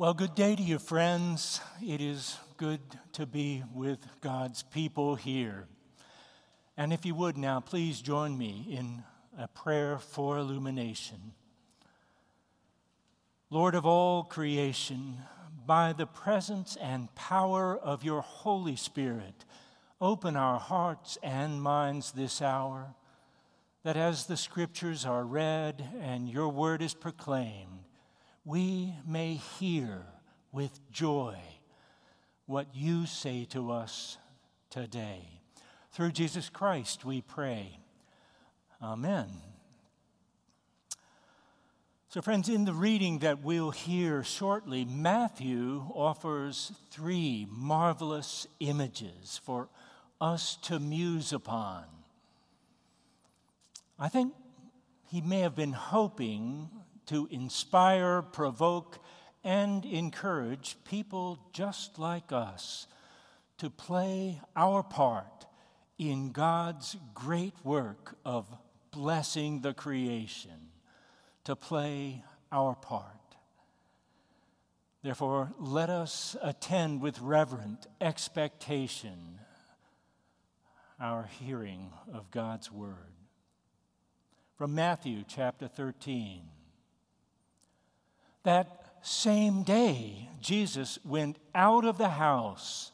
Well, good day to you, friends. It is good to be with God's people here. And if you would now, please join me in a prayer for illumination. Lord of all creation, by the presence and power of your Holy Spirit, open our hearts and minds this hour, that as the scriptures are read and your word is proclaimed, we may hear with joy what you say to us today. Through Jesus Christ, we pray. Amen. So, friends, in the reading that we'll hear shortly, Matthew offers three marvelous images for us to muse upon. I think he may have been hoping to inspire, provoke, and encourage people just like us to play our part in God's great work of blessing the creation, to play our part. Therefore, let us attend with reverent expectation our hearing of God's word. From Matthew chapter 13. That same day, Jesus went out of the house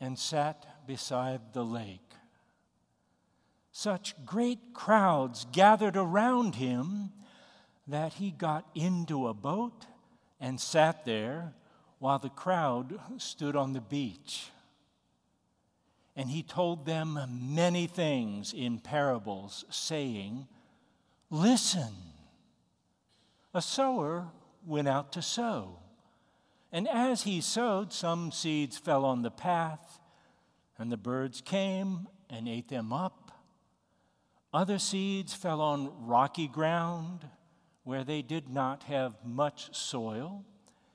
and sat beside the lake. Such great crowds gathered around him that he got into a boat and sat there while the crowd stood on the beach. And he told them many things in parables, saying, Listen, a sower went out to sow. And as he sowed, some seeds fell on the path, and the birds came and ate them up. Other seeds fell on rocky ground where they did not have much soil,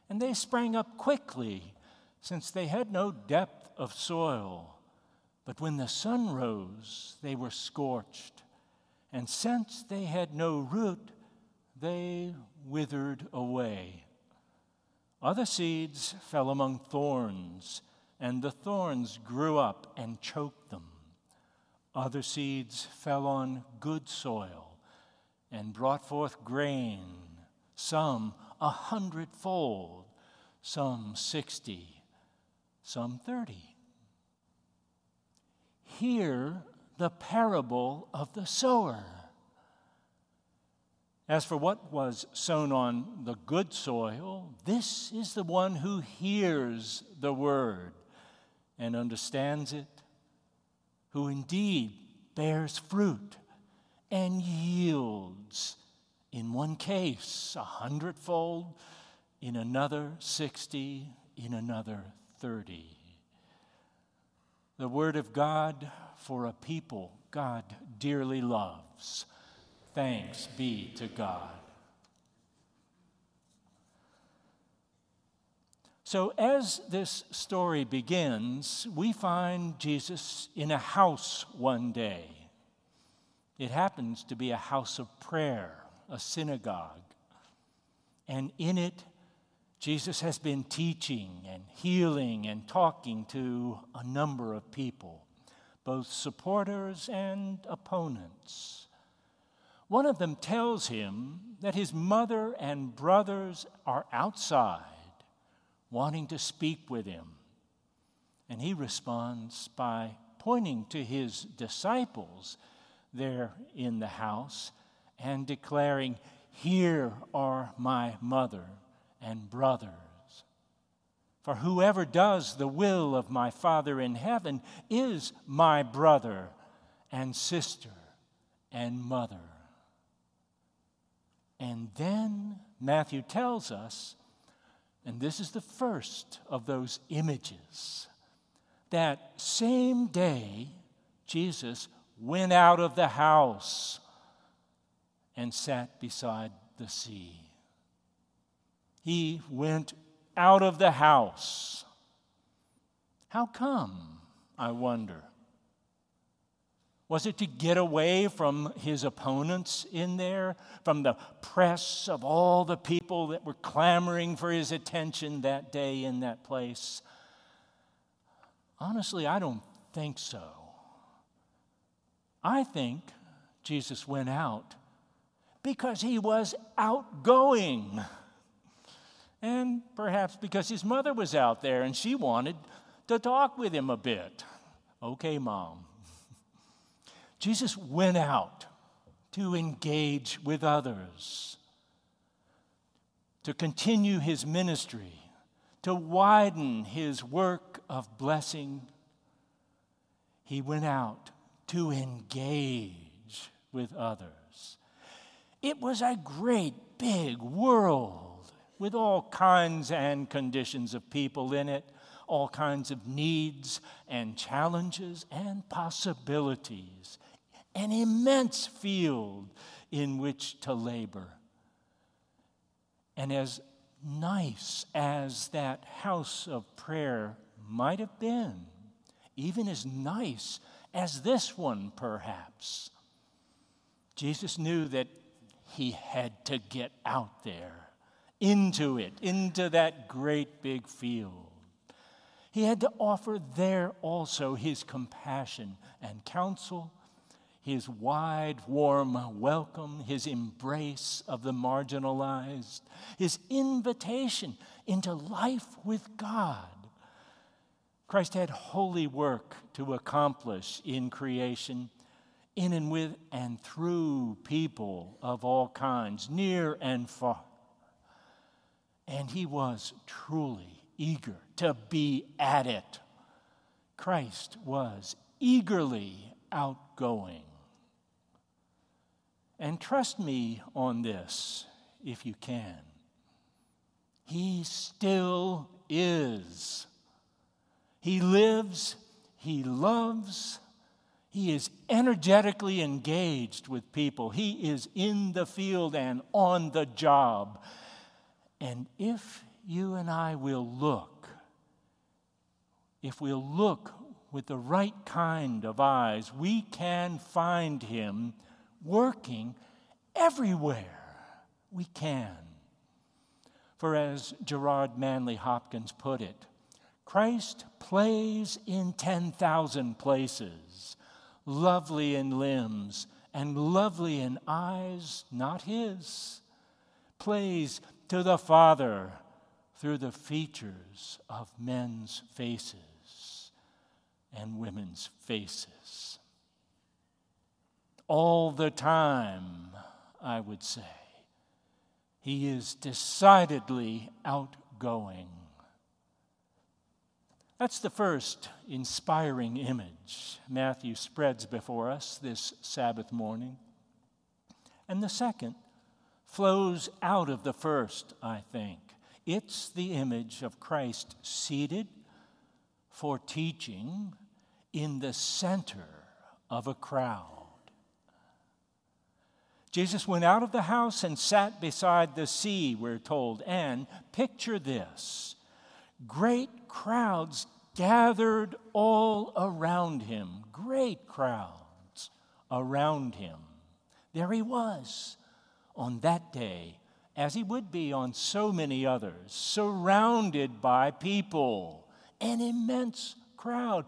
and they sprang up quickly since they had no depth of soil. But when the sun rose, they were scorched, and since they had no root, they withered away. Other seeds fell among thorns, and the thorns grew up and choked them. Other seeds fell on good soil and brought forth grain, some a hundredfold, some sixty, some thirty. Hear the parable of the sower. As for what was sown on the good soil, this is the one who hears the word and understands it, who indeed bears fruit and yields, in one case, a hundredfold, in another, sixty, in another, thirty. The word of God for a people God dearly loves. Thanks be to God. So, as this story begins, we find Jesus in a house one day. It happens to be a house of prayer, a synagogue. And in it, Jesus has been teaching and healing and talking to a number of people, both supporters and opponents. One of them tells him that his mother and brothers are outside wanting to speak with him. And he responds by pointing to his disciples there in the house and declaring, Here are my mother and brothers. For whoever does the will of my Father in heaven is my brother and sister and mother. And then Matthew tells us, and this is the first of those images, that same day Jesus went out of the house and sat beside the sea. He went out of the house. How come, I wonder? Was it to get away from his opponents in there, from the press of all the people that were clamoring for his attention that day in that place? Honestly, I don't think so. I think Jesus went out because he was outgoing. And perhaps because his mother was out there and she wanted to talk with him a bit. Okay, mom. Jesus went out to engage with others, to continue his ministry, to widen his work of blessing. He went out to engage with others. It was a great big world with all kinds and conditions of people in it all kinds of needs and challenges and possibilities an immense field in which to labor. And as nice as that house of prayer might have been, even as nice as this one, perhaps, Jesus knew that he had to get out there, into it, into that great big field. He had to offer there also his compassion and counsel his wide, warm welcome, his embrace of the marginalized, his invitation into life with God. Christ had holy work to accomplish in creation, in and with and through people of all kinds, near and far. And he was truly eager to be at it. Christ was eagerly outgoing. And trust me on this if you can. He still is. He lives, he loves, he is energetically engaged with people. He is in the field and on the job. And if you and I will look, if we'll look with the right kind of eyes, we can find him working everywhere we can. For as Gerard Manley Hopkins put it, Christ plays in 10,000 places, lovely in limbs and lovely in eyes not his, plays to the Father through the features of men's faces and women's faces all the time, I would say. He is decidedly outgoing. That's the first inspiring image Matthew spreads before us this Sabbath morning. And the second flows out of the first, I think. It's the image of Christ seated for teaching in the center of a crowd. Jesus went out of the house and sat beside the sea, we're told. And picture this great crowds gathered all around him, great crowds around him. There he was on that day, as he would be on so many others, surrounded by people, an immense crowd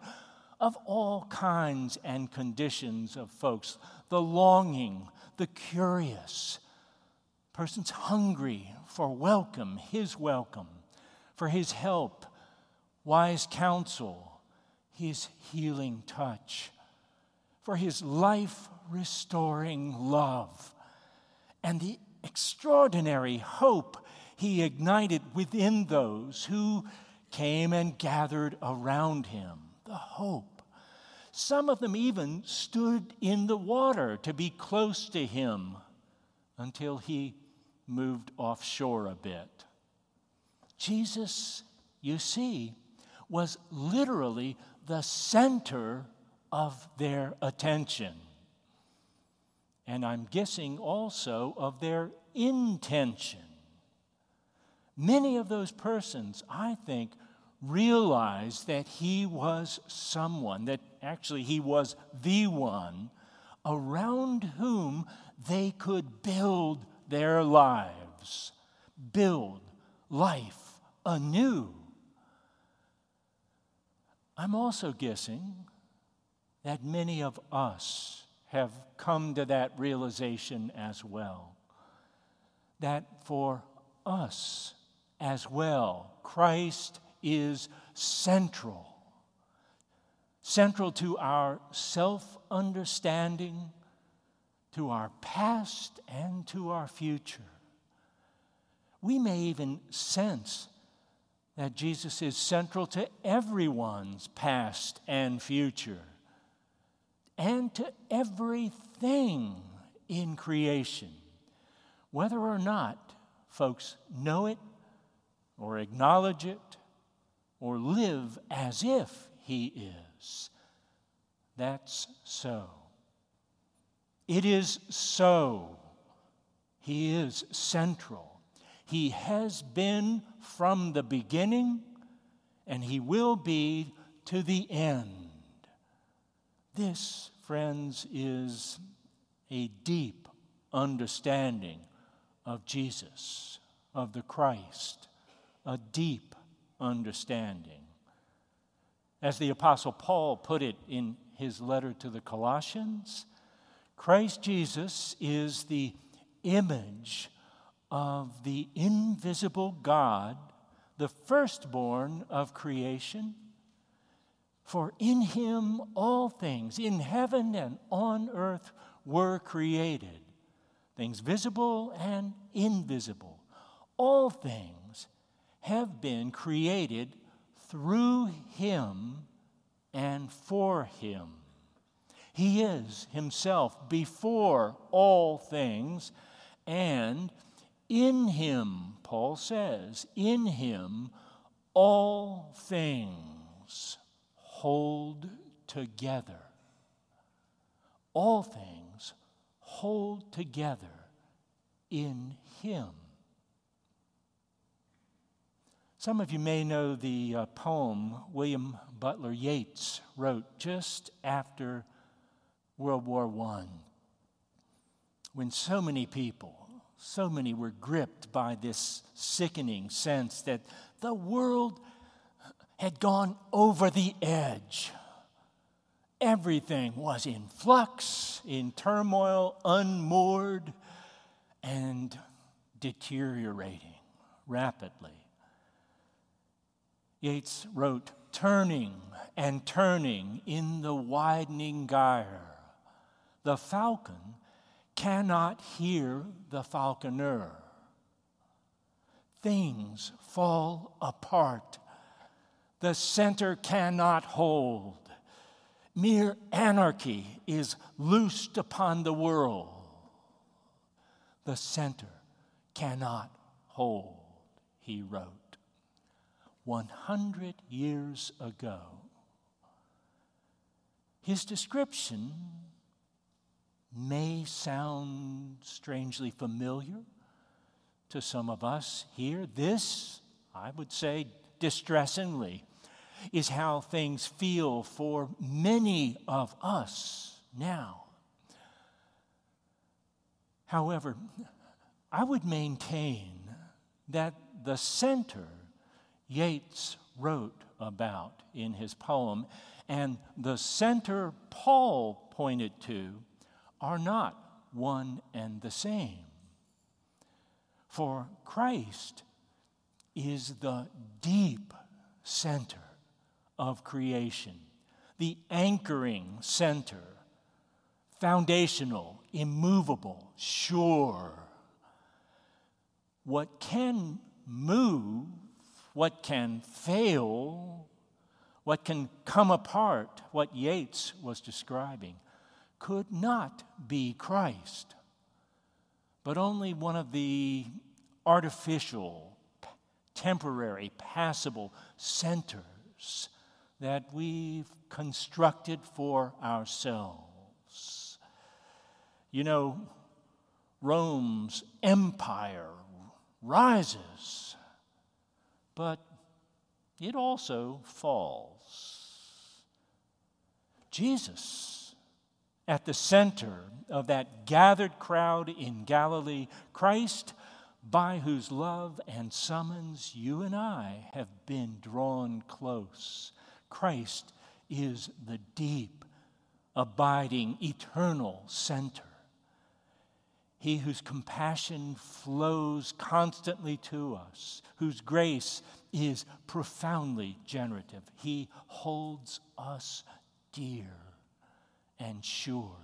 of all kinds and conditions of folks, the longing, the curious. Person's hungry for welcome, his welcome, for his help, wise counsel, his healing touch, for his life restoring love, and the extraordinary hope he ignited within those who came and gathered around him. The hope some of them even stood in the water to be close to him until he moved offshore a bit. Jesus, you see, was literally the center of their attention. And I'm guessing also of their intention. Many of those persons, I think, realized that he was someone, that actually he was the one around whom they could build their lives, build life anew. I'm also guessing that many of us have come to that realization as well. That for us as well, Christ is central. Central to our self understanding, to our past, and to our future. We may even sense that Jesus is central to everyone's past and future, and to everything in creation, whether or not folks know it, or acknowledge it, or live as if He is. That's so. It is so. He is central. He has been from the beginning, and He will be to the end. This, friends, is a deep understanding of Jesus, of the Christ, a deep understanding. As the Apostle Paul put it in his letter to the Colossians, Christ Jesus is the image of the invisible God, the firstborn of creation. For in him all things, in heaven and on earth, were created things visible and invisible. All things have been created through him and for him. He is himself before all things, and in him, Paul says, in him all things hold together. All things hold together in him. Some of you may know the uh, poem William Butler Yeats wrote just after World War I, when so many people so many were gripped by this sickening sense that the world had gone over the edge. Everything was in flux, in turmoil, unmoored, and deteriorating rapidly. Yeats wrote, Turning and turning in the widening gyre, the falcon cannot hear the falconer. Things fall apart. The center cannot hold. Mere anarchy is loosed upon the world. The center cannot hold, he wrote. 100 years ago. His description may sound strangely familiar to some of us here. This, I would say, distressingly, is how things feel for many of us now. However, I would maintain that the center Yeats wrote about in his poem and the center Paul pointed to are not one and the same. For Christ is the deep center of creation, the anchoring center, foundational, immovable, sure. What can move, what can fail, what can come apart, what Yeats was describing, could not be Christ, but only one of the artificial, temporary, passable centers that we've constructed for ourselves. You know, Rome's empire rises, but it also falls. Jesus, at the center of that gathered crowd in Galilee, Christ, by whose love and summons you and I have been drawn close. Christ is the deep, abiding, eternal center. He whose compassion flows constantly to us, whose grace is profoundly generative. He holds us dear and surely.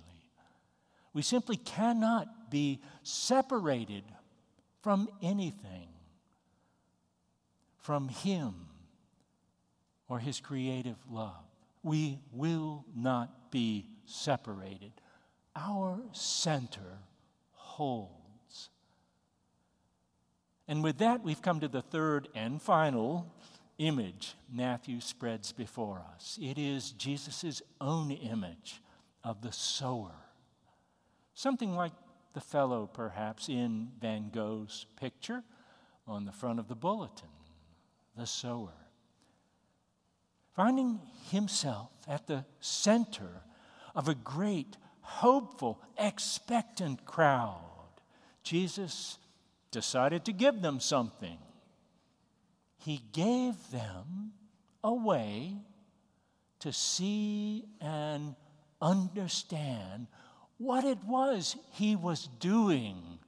We simply cannot be separated from anything, from Him or His creative love. We will not be separated. Our center holds. And with that, we've come to the third and final image Matthew spreads before us. It is Jesus' own image of the sower. Something like the fellow, perhaps, in Van Gogh's picture on the front of the bulletin, the sower. Finding himself at the center of a great, hopeful, expectant crowd, Jesus decided to give them something he gave them a way to see and understand what it was he was doing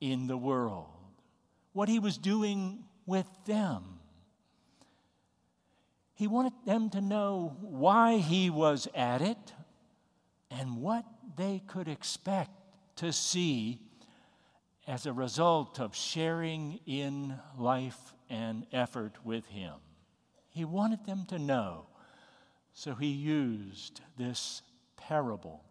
in the world, what he was doing with them. He wanted them to know why he was at it and what they could expect to see as a result of sharing in life and effort with him. He wanted them to know, so he used this parable.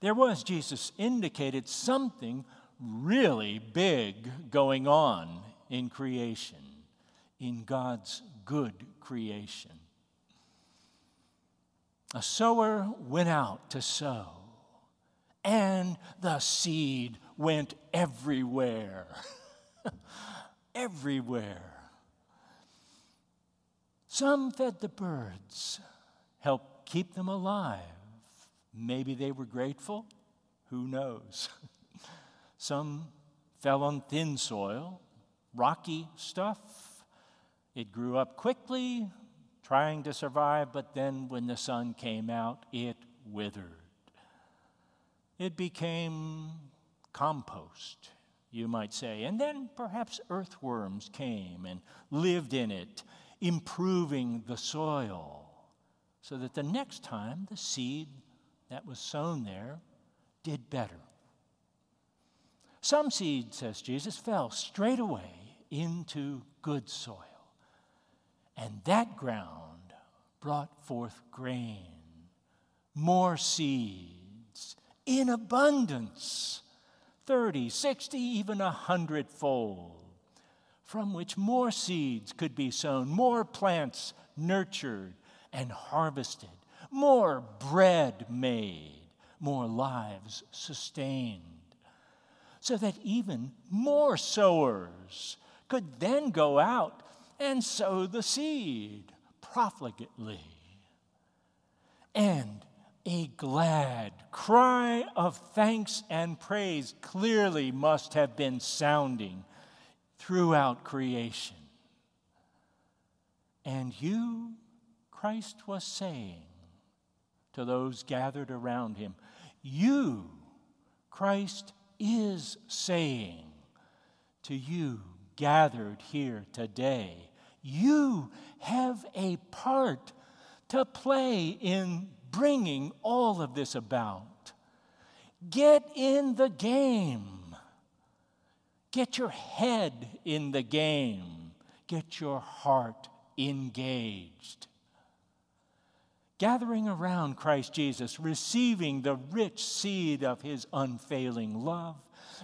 There was, Jesus indicated, something really big going on in creation, in God's good creation. A sower went out to sow, and the seed went everywhere. everywhere. Some fed the birds, helped keep them alive. Maybe they were grateful. Who knows? Some fell on thin soil, rocky stuff. It grew up quickly, trying to survive, but then when the sun came out, it withered. It became compost you might say. And then perhaps earthworms came and lived in it, improving the soil, so that the next time the seed that was sown there did better. Some seed, says Jesus, fell straight away into good soil. And that ground brought forth grain, more seeds in abundance 30, 60, even a hundredfold, from which more seeds could be sown, more plants nurtured and harvested, more bread made, more lives sustained, so that even more sowers could then go out and sow the seed profligately. And a glad cry of thanks and praise clearly must have been sounding throughout creation. And you, Christ was saying to those gathered around him, you, Christ is saying to you gathered here today, you have a part to play in bringing all of this about. Get in the game. Get your head in the game. Get your heart engaged. Gathering around Christ Jesus, receiving the rich seed of his unfailing love,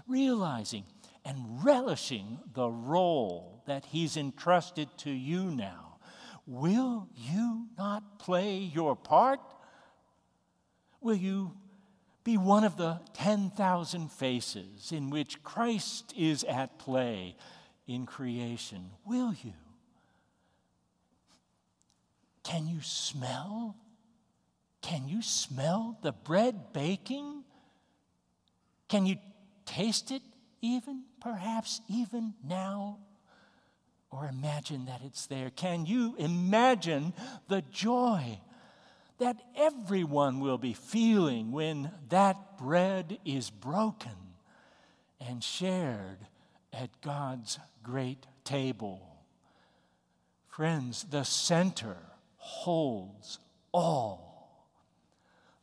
realizing and relishing the role that he's entrusted to you now. Will you not play your part? Will you be one of the 10,000 faces in which Christ is at play in creation? Will you? Can you smell? Can you smell the bread baking? Can you taste it even, perhaps even now? Or imagine that it's there. Can you imagine the joy that everyone will be feeling when that bread is broken and shared at God's great table? Friends, the center holds all.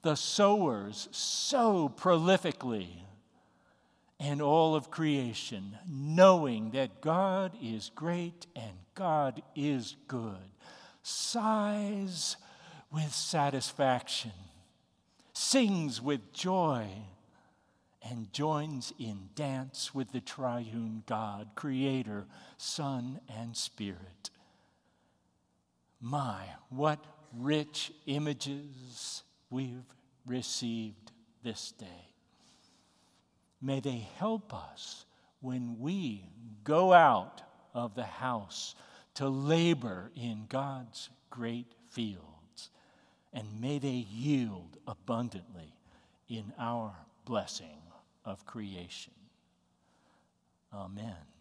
The sowers sow prolifically, and all of creation, knowing that God is great and God is good, sighs with satisfaction, sings with joy, and joins in dance with the triune God, Creator, Son, and Spirit. My, what rich images we've received this day. May they help us when we go out of the house to labor in God's great fields. And may they yield abundantly in our blessing of creation. Amen.